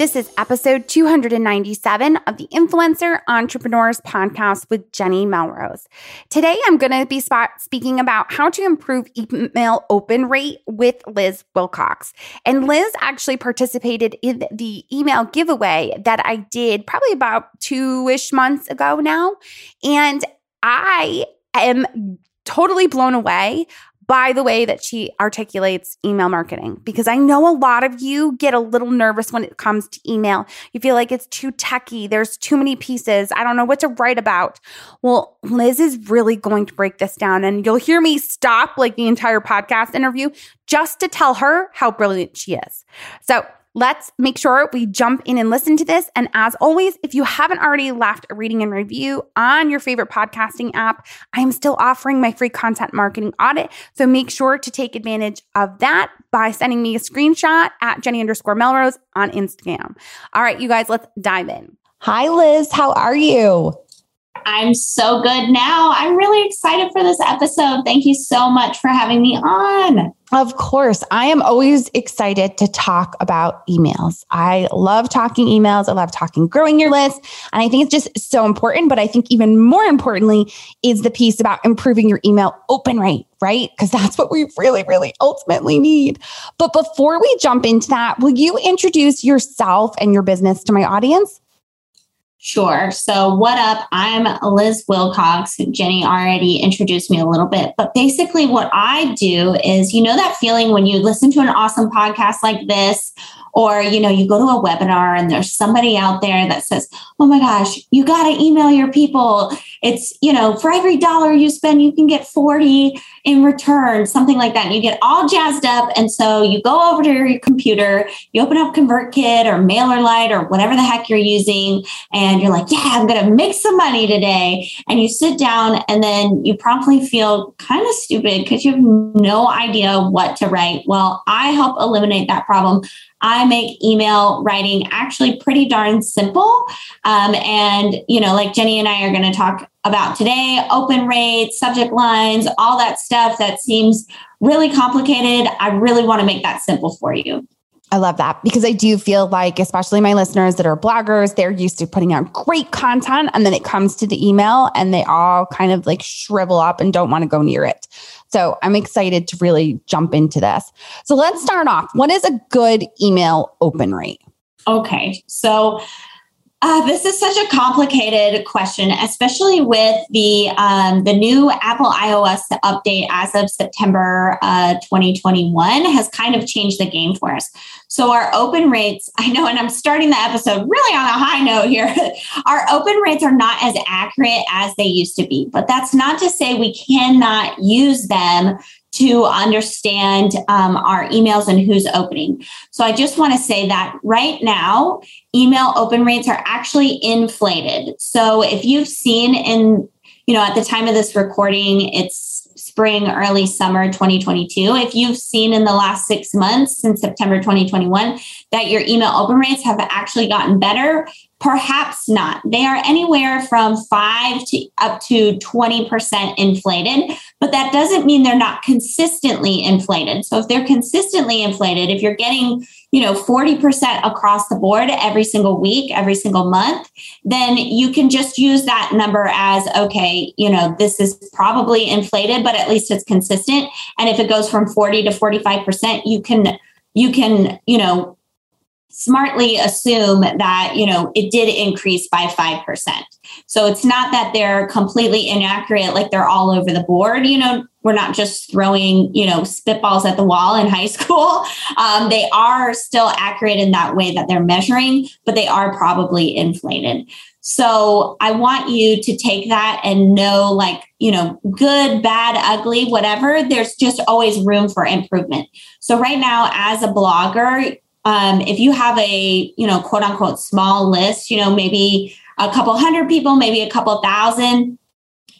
This is episode 297 of the Influencer Entrepreneurs Podcast with Jenny Melrose. Today, I'm going to be speaking about how to improve email open rate with Liz Wilcox. And Liz actually participated in the email giveaway that I did probably about two ish months ago now. And I am totally blown away by the way that she articulates email marketing because I know a lot of you get a little nervous when it comes to email. You feel like it's too techy, there's too many pieces, I don't know what to write about. Well, Liz is really going to break this down, and you'll hear me stop like the entire podcast interview just to tell her how brilliant she is. So, Let's make sure we jump in and listen to this. And as always, if you haven't already left a reading and review on your favorite podcasting app, I am still offering my free content marketing audit. So make sure to take advantage of that by sending me a screenshot at Jenny underscore Melrose on Instagram. All right, you guys, let's dive in. Hi, Liz. How are you? I'm so good now. I'm really excited for this episode. Thank you so much for having me on. Of course, I am always excited to talk about emails. I love talking emails. I love talking growing your list. And I think it's just so important. But I think even more importantly is the piece about improving your email open rate, right? Because that's what we really, really ultimately need. But before we jump into that, will you introduce yourself and your business to my audience? Sure. So, what up? I'm Liz Wilcox. Jenny already introduced me a little bit, but basically, what I do is you know that feeling when you listen to an awesome podcast like this, or you know you go to a webinar and there's somebody out there that says oh my gosh you got to email your people it's you know for every dollar you spend you can get 40 in return something like that. And you get all jazzed up and so you go over to your computer you open up convertkit or mailerlite or whatever the heck you're using and you're like yeah i'm going to make some money today. And you sit down and then you promptly feel kind of stupid because you have no idea what to write. Well i help eliminate that problem. I make email writing actually pretty darn simple. Um, and, you know, like Jenny and I are going to talk about today open rates, subject lines, all that stuff that seems really complicated. I really want to make that simple for you. I love that because I do feel like, especially my listeners that are bloggers, they're used to putting out great content. And then it comes to the email and they all kind of like shrivel up and don't want to go near it. So I'm excited to really jump into this. So let's start off. What is a good email open rate? Okay. So uh, this is such a complicated question, especially with the um, the new Apple iOS update as of September uh, 2021 has kind of changed the game for us. So our open rates, I know, and I'm starting the episode really on a high note here. our open rates are not as accurate as they used to be, but that's not to say we cannot use them to understand um, our emails and who's opening. So I just want to say that right now, email open rates are actually inflated. So if you've seen in, you know, at the time of this recording, it's spring, early summer 2022. If you've seen in the last six months since September 2021 that your email open rates have actually gotten better, Perhaps not. They are anywhere from 5 to up to 20% inflated, but that doesn't mean they're not consistently inflated. So if they're consistently inflated, if you're getting, you know, 40% across the board every single week, every single month, then you can just use that number as okay, you know, this is probably inflated, but at least it's consistent. And if it goes from 40 to 45%, you can you can, you know, smartly assume that you know it did increase by 5% so it's not that they're completely inaccurate like they're all over the board you know we're not just throwing you know spitballs at the wall in high school. Um, they are still accurate in that way that they're measuring but they are probably inflated. So i want you to take that and know like you know good bad ugly whatever there's just always room for improvement. So right now as a blogger um, if you have a you know quote unquote small list you know maybe a couple hundred people maybe a couple thousand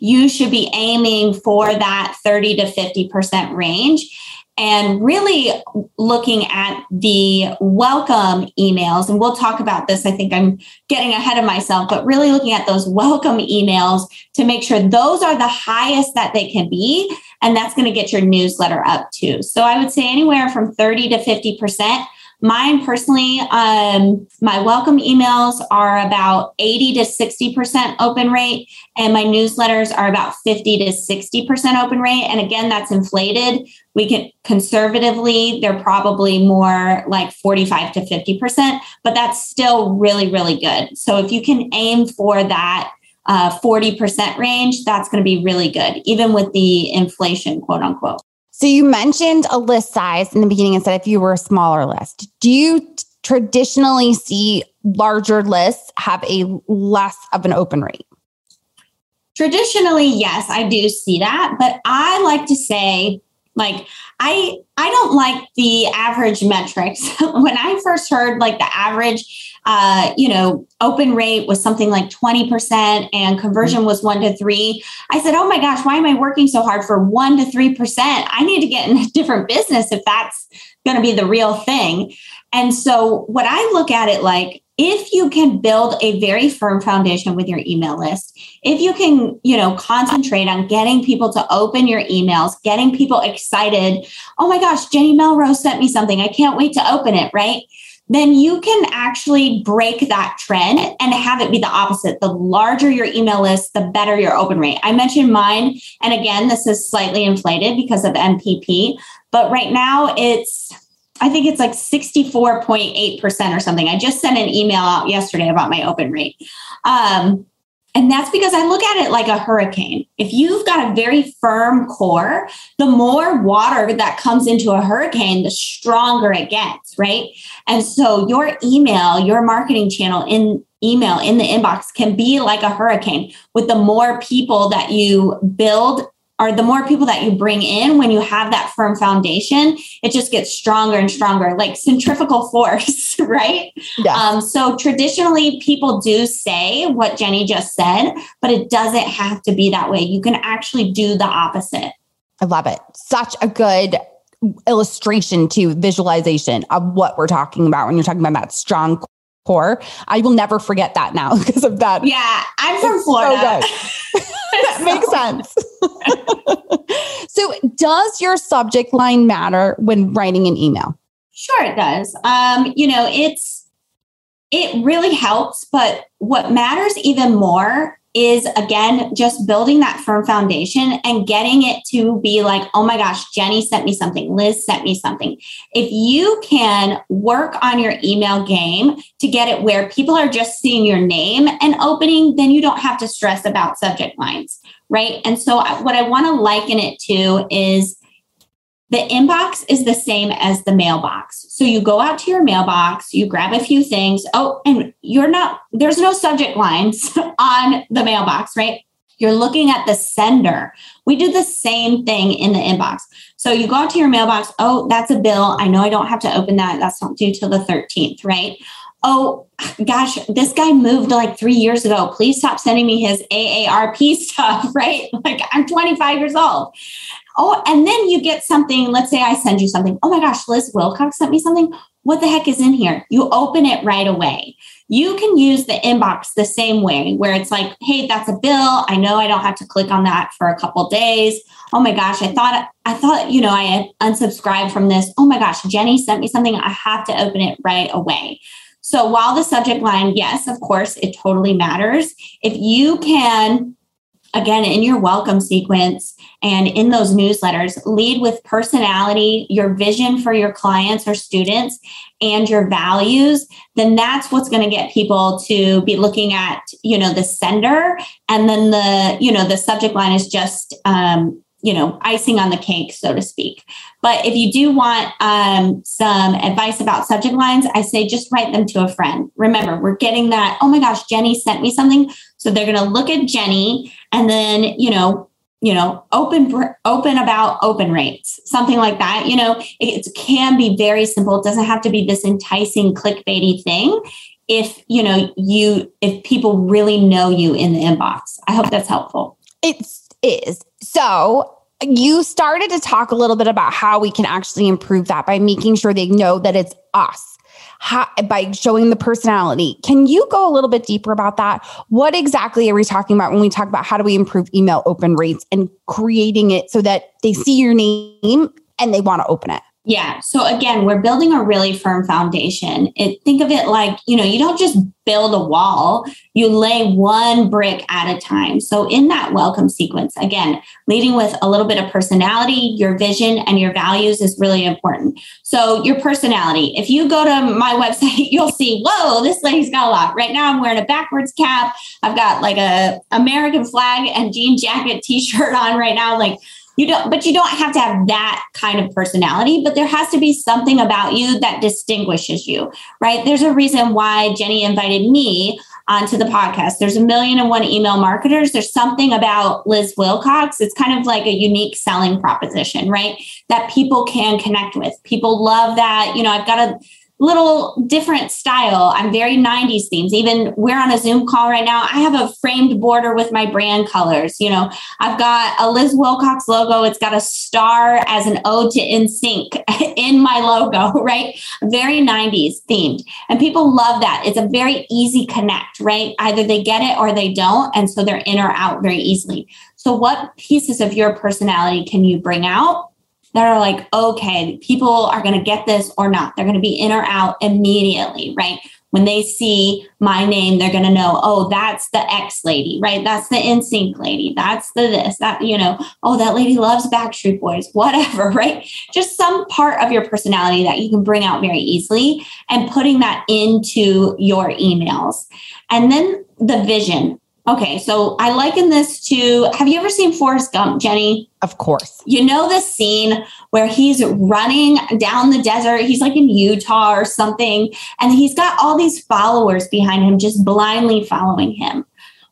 you should be aiming for that 30 to 50% range and really looking at the welcome emails. And we'll talk about this. I think I'm getting ahead of myself, but really looking at those welcome emails to make sure those are the highest that they can be. And that's going to get your newsletter up too. So I would say anywhere from 30 to 50% Mine personally, um, my welcome emails are about 80 to 60% open rate, and my newsletters are about 50 to 60% open rate. And again, that's inflated. We can conservatively, they're probably more like 45 to 50%, but that's still really, really good. So if you can aim for that uh, 40% range, that's going to be really good, even with the inflation, quote unquote. So you mentioned a list size in the beginning and said if you were a smaller list. Do you traditionally see larger lists have a less of an open rate? Traditionally, yes, I do see that, but I like to say like I I don't like the average metrics. when I first heard like the average uh, you know, open rate was something like 20% and conversion was one to three. I said, oh my gosh, why am I working so hard for one to 3%? I need to get in a different business if that's going to be the real thing. And so, what I look at it like, if you can build a very firm foundation with your email list, if you can, you know, concentrate on getting people to open your emails, getting people excited, oh my gosh, Jenny Melrose sent me something. I can't wait to open it, right? Then you can actually break that trend and have it be the opposite. The larger your email list, the better your open rate. I mentioned mine. And again, this is slightly inflated because of MPP, but right now it's, I think it's like 64.8% or something. I just sent an email out yesterday about my open rate. Um, and that's because I look at it like a hurricane. If you've got a very firm core, the more water that comes into a hurricane, the stronger it gets, right? And so your email, your marketing channel in email in the inbox can be like a hurricane with the more people that you build are the more people that you bring in when you have that firm foundation, it just gets stronger and stronger, like centrifugal force, right? Yes. Um, so traditionally, people do say what Jenny just said, but it doesn't have to be that way. You can actually do the opposite. I love it. Such a good illustration to visualization of what we're talking about when you're talking about that strong core. I will never forget that now because of that. Yeah, I'm from Florida. So that makes sense. so, does your subject line matter when writing an email? Sure, it does. Um, you know, it's it really helps, but what matters even more is again just building that firm foundation and getting it to be like, oh my gosh, Jenny sent me something, Liz sent me something. If you can work on your email game to get it where people are just seeing your name and opening, then you don't have to stress about subject lines, right? And so, what I want to liken it to is the inbox is the same as the mailbox. So you go out to your mailbox, you grab a few things. Oh, and you're not, there's no subject lines on the mailbox, right? You're looking at the sender. We do the same thing in the inbox. So you go out to your mailbox. Oh, that's a bill. I know I don't have to open that. That's not due till the 13th, right? oh gosh, this guy moved like three years ago. Please stop sending me his AARP stuff, right? Like I'm 25 years old. Oh, and then you get something. Let's say I send you something. Oh my gosh, Liz Wilcox sent me something. What the heck is in here? You open it right away. You can use the inbox the same way, where it's like, hey, that's a bill. I know I don't have to click on that for a couple days. Oh my gosh, I thought I thought you know I unsubscribed from this. Oh my gosh, Jenny sent me something. I have to open it right away. So while the subject line, yes, of course, it totally matters. If you can again in your welcome sequence and in those newsletters lead with personality your vision for your clients or students and your values then that's what's going to get people to be looking at you know the sender. And then the you know the subject line is just um, you know icing on the cake so to speak. But if you do want um, some advice about subject lines i say just write them to a friend. Remember we're getting that oh my gosh jenny sent me something. So they're going to look at jenny and then you know you know open open about open rates something like that. You know it can be very simple. It doesn't have to be this enticing clickbaity thing if you know you if people really know you in the inbox. I hope that's helpful. It is so you started to talk a little bit about how we can actually improve that by making sure they know that it's us. How, by showing the personality. Can you go a little bit deeper about that? What exactly are we talking about when we talk about how do we improve email open rates and creating it so that they see your name and they want to open it? Yeah. So again, we're building a really firm foundation. It, think of it like, you know, you don't just build a wall, you lay one brick at a time. So in that welcome sequence, again, leading with a little bit of personality, your vision and your values is really important. So your personality, if you go to my website, you'll see, whoa, this lady's got a lot. Right now I'm wearing a backwards cap. I've got like a American flag and jean jacket t-shirt on right now. Like you don't but you don't have to have that kind of personality but there has to be something about you that distinguishes you right? There's a reason why jenny invited me onto the podcast. There's a million and one email marketers. There's something about liz wilcox. It's kind of like a unique selling proposition right? That people can connect with. People love that. You know i've got a little different style. I'm very 90s themes. Even we're on a Zoom call right now. I have a framed border with my brand colors. You know, I've got a Liz Wilcox logo. It's got a star as an ode to NSYNC in my logo, right? Very 90s themed. And people love that. It's a very easy connect, right? Either they get it or they don't. And so they're in or out very easily. So, what pieces of your personality can you bring out? That are like, okay, people are going to get this or not. They're going to be in or out immediately, right? When they see my name, they're going to know, oh, that's the ex lady, right? That's the NSYNC lady. That's the this, that, you know, oh, that lady loves Backstreet Boys, whatever, right? Just some part of your personality that you can bring out very easily and putting that into your emails. And then the vision. Okay, so I liken this to have you ever seen Forrest Gump, Jenny? Of course. You know the scene where he's running down the desert. He's like in Utah or something, and he's got all these followers behind him just blindly following him.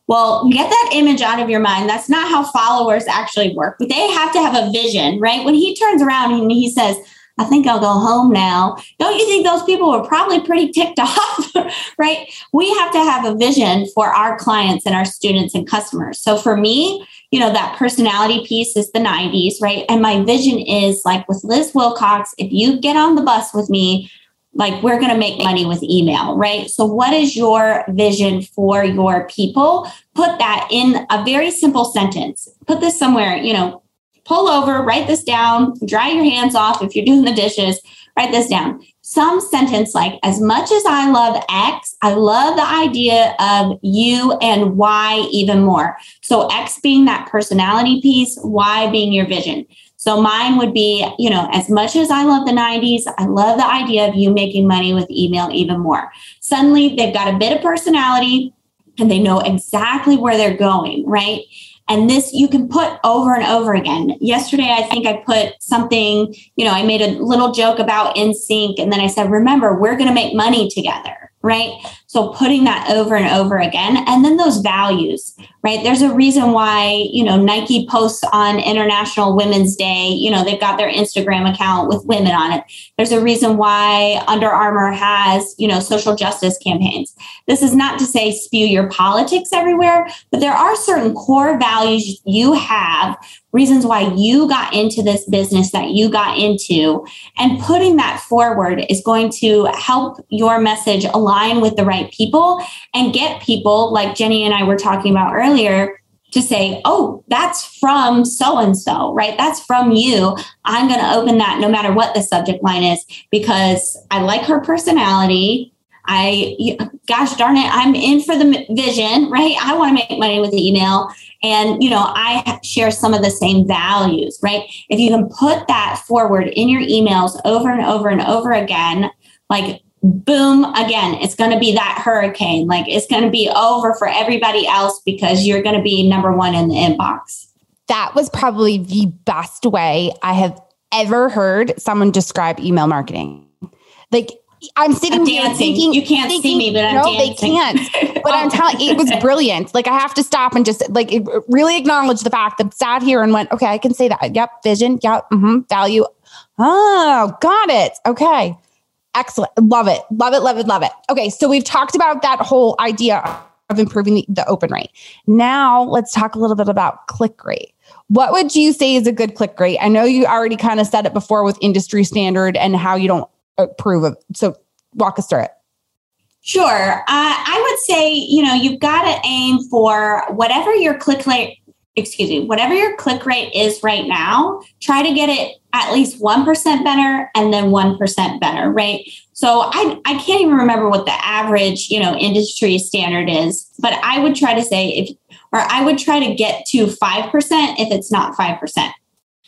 Well, get that image out of your mind. That's not how followers actually work. They have to have a vision, right? When he turns around and he says, I think I'll go home now. Don't you think those people were probably pretty ticked off? right? We have to have a vision for our clients and our students and customers. So for me, you know, that personality piece is the 90s, right? And my vision is like with Liz Wilcox, if you get on the bus with me, like we're going to make money with email, right? So, what is your vision for your people? Put that in a very simple sentence. Put this somewhere, you know, pull over, write this down, dry your hands off if you're doing the dishes, write this down. Some sentence like, as much as I love X, I love the idea of you and Y even more. So, X being that personality piece, Y being your vision. So, mine would be, you know, as much as I love the 90s, I love the idea of you making money with email even more. Suddenly, they've got a bit of personality and they know exactly where they're going, right? And this you can put over and over again. Yesterday, I think I put something, you know, I made a little joke about NSYNC. And then I said, remember, we're going to make money together, right? So putting that over and over again. And then those values, right? There's a reason why, you know, Nike posts on International Women's Day, you know, they've got their Instagram account with women on it. There's a reason why Under Armour has, you know, social justice campaigns. This is not to say spew your politics everywhere, but there are certain core values you have reasons why you got into this business that you got into and putting that forward is going to help your message align with the right people and get people like Jenny and I were talking about earlier to say, oh, that's from so and so, right? That's from you. I'm going to open that no matter what the subject line is because I like her personality. I, gosh darn it, I'm in for the vision, right? I want to make money with email. And, you know, I share some of the same values, right? If you can put that forward in your emails over and over and over again, like boom again it's going to be that hurricane like it's going to be over for everybody else because you're going to be number one in the inbox that was probably the best way i have ever heard someone describe email marketing like I'm sitting I'm here thinking you can't thinking, see me, but I'm no, dancing. they can't. But I'm telling it was brilliant. Like I have to stop and just like really acknowledge the fact that sat here and went, okay, I can say that. Yep, vision. Yep, mm-hmm, value. Oh, got it. Okay. Excellent. Love it. Love it. Love it. Love it. Okay. So we've talked about that whole idea of improving the, the open rate. Now let's talk a little bit about click rate. what would you say is a good click rate? I know you already kind of said it before with industry standard and how you don't approve of. So walk us through it. Sure. Uh, I would say, you know, you've got to aim for whatever your click rate, excuse me, whatever your click rate is right now, try to get it at least 1% better and then 1% better, right? So I, I can't even remember what the average, you know, industry standard is, but I would try to say if, or I would try to get to 5% if it's not 5%.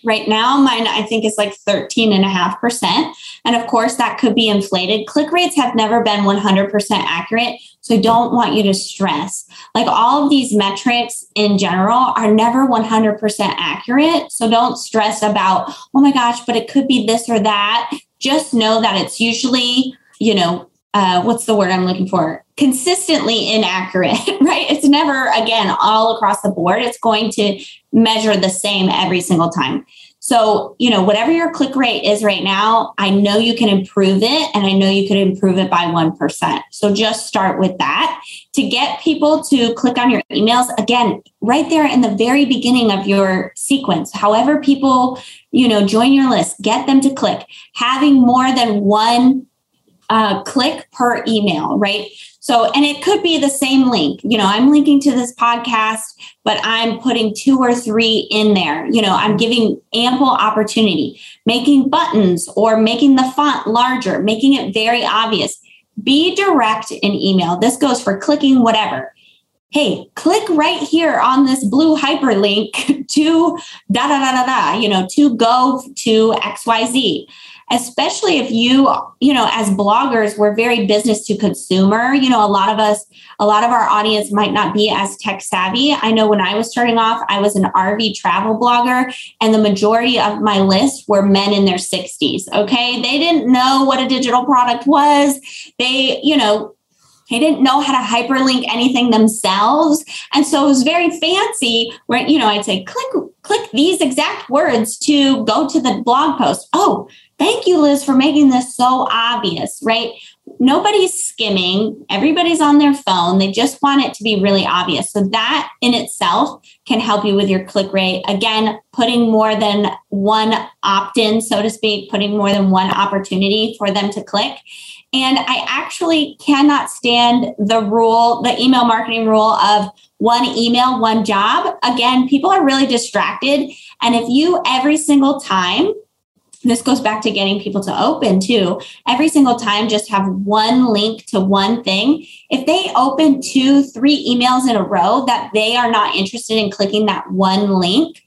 Right now, mine I think is like 13.5%. And of course, that could be inflated. Click rates have never been 100% accurate. So I don't want you to stress. Like all of these metrics in general are never 100% accurate. So don't stress about, oh my gosh, but it could be this or that. Just know that it's usually, you know, uh, what's the word I'm looking for? Consistently inaccurate, right? It's never, again, all across the board. It's going to measure the same every single time. So, you know, whatever your click rate is right now, I know you can improve it and I know you could improve it by 1%. So just start with that to get people to click on your emails. Again, right there in the very beginning of your sequence, however people, you know, join your list, get them to click. Having more than one uh, click per email, right? So, and it could be the same link. You know, I'm linking to this podcast, but I'm putting two or three in there. You know, I'm giving ample opportunity, making buttons or making the font larger, making it very obvious. Be direct in email. This goes for clicking whatever. Hey, click right here on this blue hyperlink to da da da da da, you know, to go to XYZ especially if you you know as bloggers we're very business to consumer. You know a lot of us a lot of our audience might not be as tech savvy. I know when i was starting off i was an rv travel blogger and the majority of my list were men in their 60s okay? They didn't know what a digital product was. They you know they didn't know how to hyperlink anything themselves. And so it was very fancy where, you know, I'd say, click, click these exact words to go to the blog post. Oh, thank you, Liz, for making this so obvious, right? Nobody's skimming, everybody's on their phone. They just want it to be really obvious. So that in itself can help you with your click rate. Again, putting more than one opt in, so to speak, putting more than one opportunity for them to click. And I actually cannot stand the rule, the email marketing rule of one email, one job. Again, people are really distracted. And if you every single time, this goes back to getting people to open too. Every single time, just have one link to one thing. If they open two, three emails in a row that they are not interested in clicking that one link,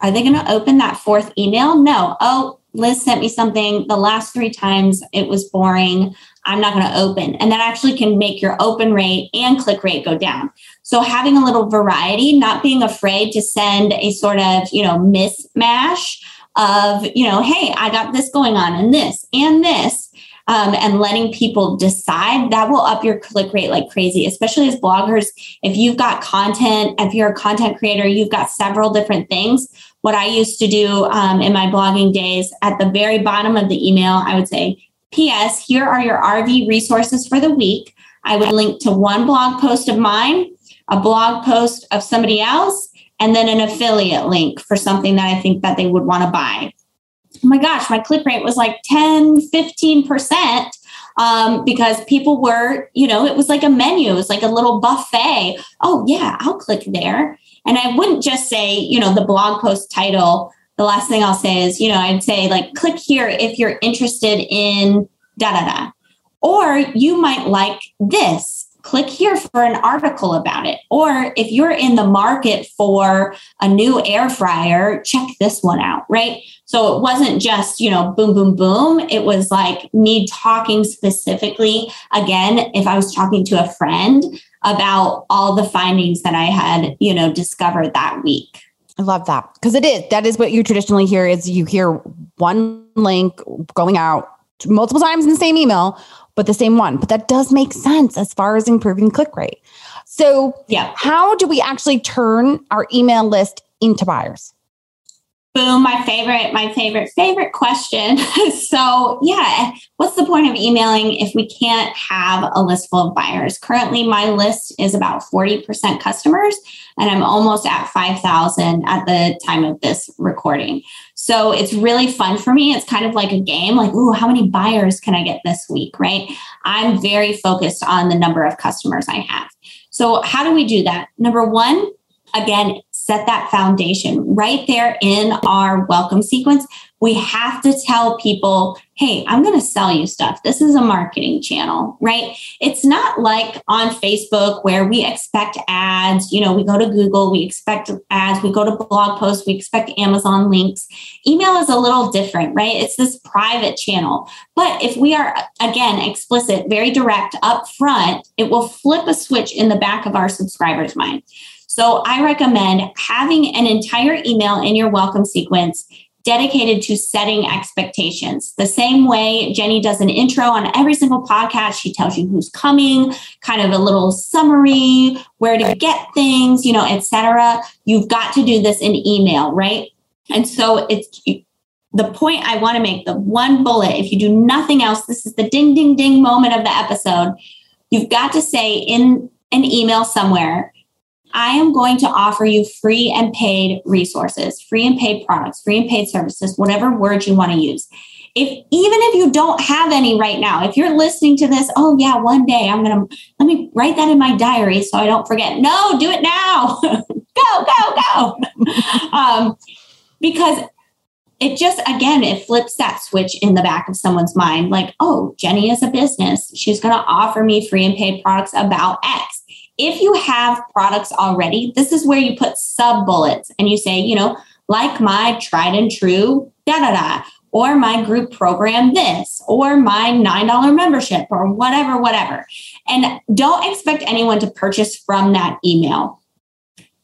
are they going to open that fourth email? No. Oh, Liz sent me something the last three times. It was boring. I'm not going to open. And that actually can make your open rate and click rate go down. So having a little variety, not being afraid to send a sort of, you know, mismatch of, you know, hey, I got this going on and this and this. Um, and letting people decide that will up your click rate like crazy, especially as bloggers. If you've got content, if you're a content creator, you've got several different things what I used to do um, in my blogging days, at the very bottom of the email, I would say, P.S. Here are your RV resources for the week. I would link to one blog post of mine, a blog post of somebody else, and then an affiliate link for something that I think that they would want to buy. Oh my gosh, my click rate was like 10, 15%. Um, because people were, you know, it was like a menu, it was like a little buffet. Oh, yeah, I'll click there. And I wouldn't just say, you know, the blog post title. The last thing I'll say is, you know, I'd say like click here if you're interested in da da da. Or you might like this. Click here for an article about it. Or if you're in the market for a new air fryer, check this one out, right? So it wasn't just, you know, boom, boom, boom. It was like me talking specifically. Again, if I was talking to a friend, about all the findings that I had, you know, discovered that week. I love that because it is that is what you traditionally hear is you hear one link going out multiple times in the same email, but the same one. But that does make sense as far as improving click rate. So, yeah, how do we actually turn our email list into buyers? Boom, my favorite, my favorite, favorite question. so, yeah, what's the point of emailing if we can't have a list full of buyers? Currently, my list is about 40% customers, and I'm almost at 5,000 at the time of this recording. So, it's really fun for me. It's kind of like a game like, ooh, how many buyers can I get this week, right? I'm very focused on the number of customers I have. So, how do we do that? Number one, again, set that foundation right there in our welcome sequence. We have to tell people, hey, I'm going to sell you stuff. This is a marketing channel, right? It's not like on Facebook where we expect ads. You know, we go to Google, we expect ads, we go to blog posts, we expect Amazon links. Email is a little different, right? It's this private channel. But if we are, again, explicit, very direct up front, it will flip a switch in the back of our subscribers' mind. So I recommend having an entire email in your welcome sequence dedicated to setting expectations. The same way Jenny does an intro on every single podcast, she tells you who's coming, kind of a little summary, where to get things, you know, etc. You've got to do this in email, right? And so it's the point I want to make, the one bullet, if you do nothing else, this is the ding ding ding moment of the episode. You've got to say in an email somewhere, I am going to offer you free and paid resources, free and paid products, free and paid services, whatever word you want to use. If even if you don't have any right now, if you're listening to this, oh yeah, one day I'm gonna let me write that in my diary so I don't forget. No, do it now. go, go, go. um, because it just again it flips that switch in the back of someone's mind like oh jenny is a business she's going to offer me free and paid products about x if you have products already, this is where you put sub bullets and you say, you know, like my tried and true, da da da, or my group program this, or my $9 membership, or whatever, whatever. And don't expect anyone to purchase from that email.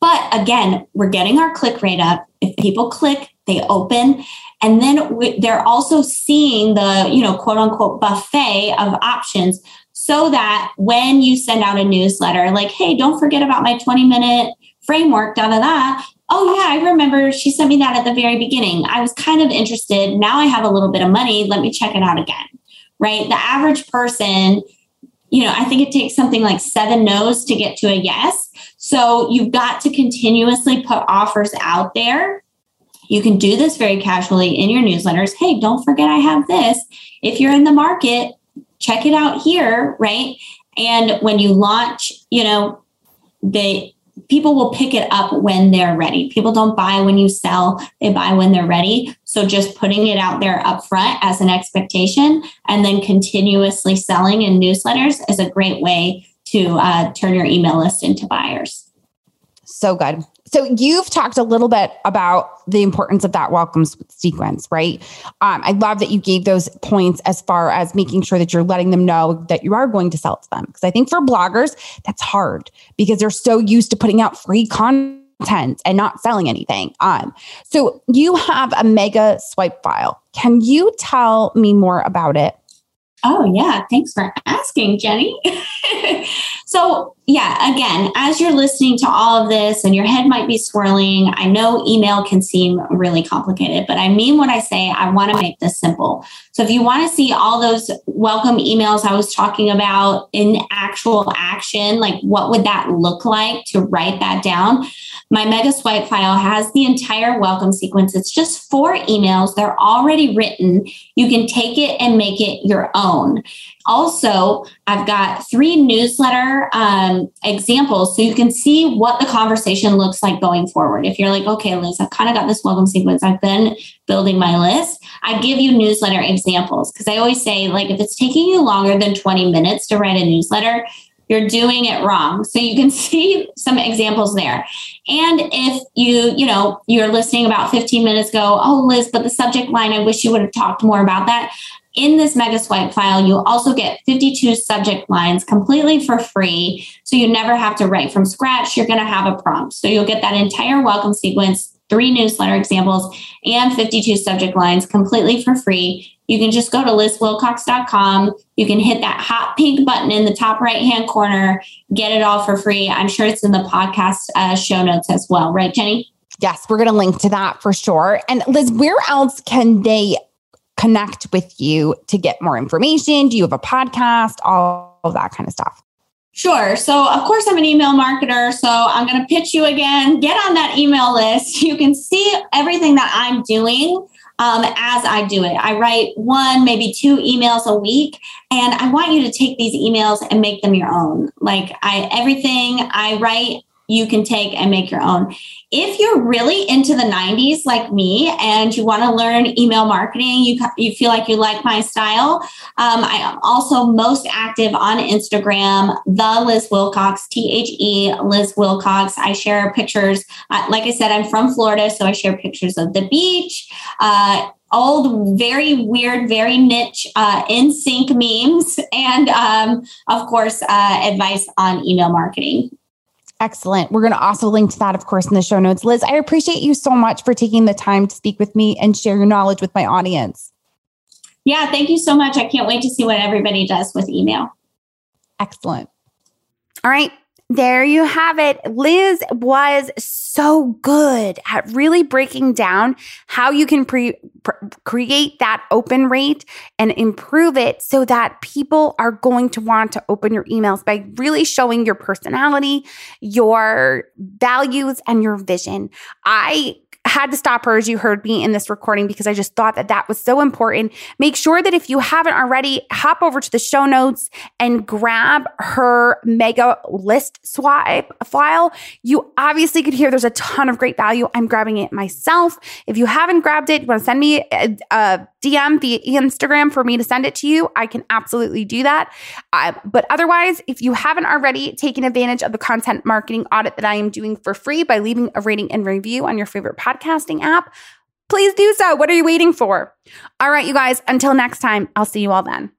But again, we're getting our click rate up. If people click, they open, and then we, they're also seeing the, you know, quote unquote buffet of options so that when you send out a newsletter, like, hey, don't forget about my 20 minute framework, da da da. Oh, yeah, I remember she sent me that at the very beginning. I was kind of interested. Now I have a little bit of money. Let me check it out again. Right. The average person, you know, I think it takes something like seven no's to get to a yes. So you've got to continuously put offers out there. You can do this very casually in your newsletters. Hey, don't forget I have this. If you're in the market, check it out here, right? And when you launch, you know, they people will pick it up when they're ready. People don't buy when you sell, they buy when they're ready. So just putting it out there up front as an expectation and then continuously selling in newsletters is a great way to uh, turn your email list into buyers. So good. So you've talked a little bit about the importance of that welcome sequence, right? Um, I love that you gave those points as far as making sure that you're letting them know that you are going to sell to them. Because I think for bloggers, that's hard because they're so used to putting out free content and not selling anything. Um, so you have a mega swipe file. Can you tell me more about it? Oh, yeah. Thanks for asking, Jenny. so, yeah, again, as you're listening to all of this and your head might be swirling, I know email can seem really complicated, but I mean what I say. I want to make this simple. So, if you want to see all those welcome emails I was talking about in actual action, like what would that look like to write that down? My mega swipe file has the entire welcome sequence. It's just four emails, they're already written. You can take it and make it your own. Also, I've got three newsletter um, Um, examples so you can see what the conversation looks like going forward. If you're like, okay, Liz, I've kind of got this welcome sequence, I've been building my list, I give you newsletter examples because I always say, like, if it's taking you longer than 20 minutes to write a newsletter, you're doing it wrong. So you can see some examples there. And if you, you know, you're listening about 15 minutes ago, oh, Liz, but the subject line, I wish you would have talked more about that in this mega swipe file, you also get 52 subject lines completely for free. So you never have to write from scratch. You're going to have a prompt. So you'll get that entire welcome sequence, three newsletter examples, and 52 subject lines completely for free. You can just go to lizwilcox.com. You can hit that hot pink button in the top right hand corner, get it all for free. I'm sure it's in the podcast uh, show notes as well, right, Jenny? Yes, we're going to link to that for sure. And Liz, where else can they connect with you to get more information? Do you have a podcast? All of that kind of stuff. Sure. So, of course, I'm an email marketer. So, I'm going to pitch you again. Get on that email list. You can see everything that I'm doing um, as I do it. I write one, maybe two emails a week, and I want you to take these emails and make them your own. Like I, everything I write you can take and make your own. If you're really into the 90s like me and you want to learn email marketing, you, you feel like you like my style, um, I am also most active on Instagram, the Liz Wilcox, T H E, Liz Wilcox. I share pictures. Uh, like I said, I'm from Florida, so I share pictures of the beach. Uh, old, very weird, very niche uh, sync memes, and um, of course, uh, advice on email marketing. Excellent. We're going to also link to that, of course, in the show notes. Liz, I appreciate you so much for taking the time to speak with me and share your knowledge with my audience. Yeah, thank you so much. I can't wait to see what everybody does with email. Excellent. All right. There you have it. Liz was so good at really breaking down how you can pre- pr- create that open rate and improve it so that people are going to want to open your emails by really showing your personality, your values, and your vision. I had to stop her as you heard me in this recording because I just thought that that was so important. Make sure that if you haven't already, hop over to the show notes and grab her mega list swipe file. You obviously could hear there's a ton of great value. I'm grabbing it myself. If you haven't grabbed it, you want to send me a, a DM via Instagram for me to send it to you, I can absolutely do that. Uh, but otherwise, if you haven't already taken advantage of the content marketing audit that I am doing for free by leaving a rating and review on your favorite podcasting app, please do so. What are you waiting for? All right, you guys, until next time, I'll see you all then.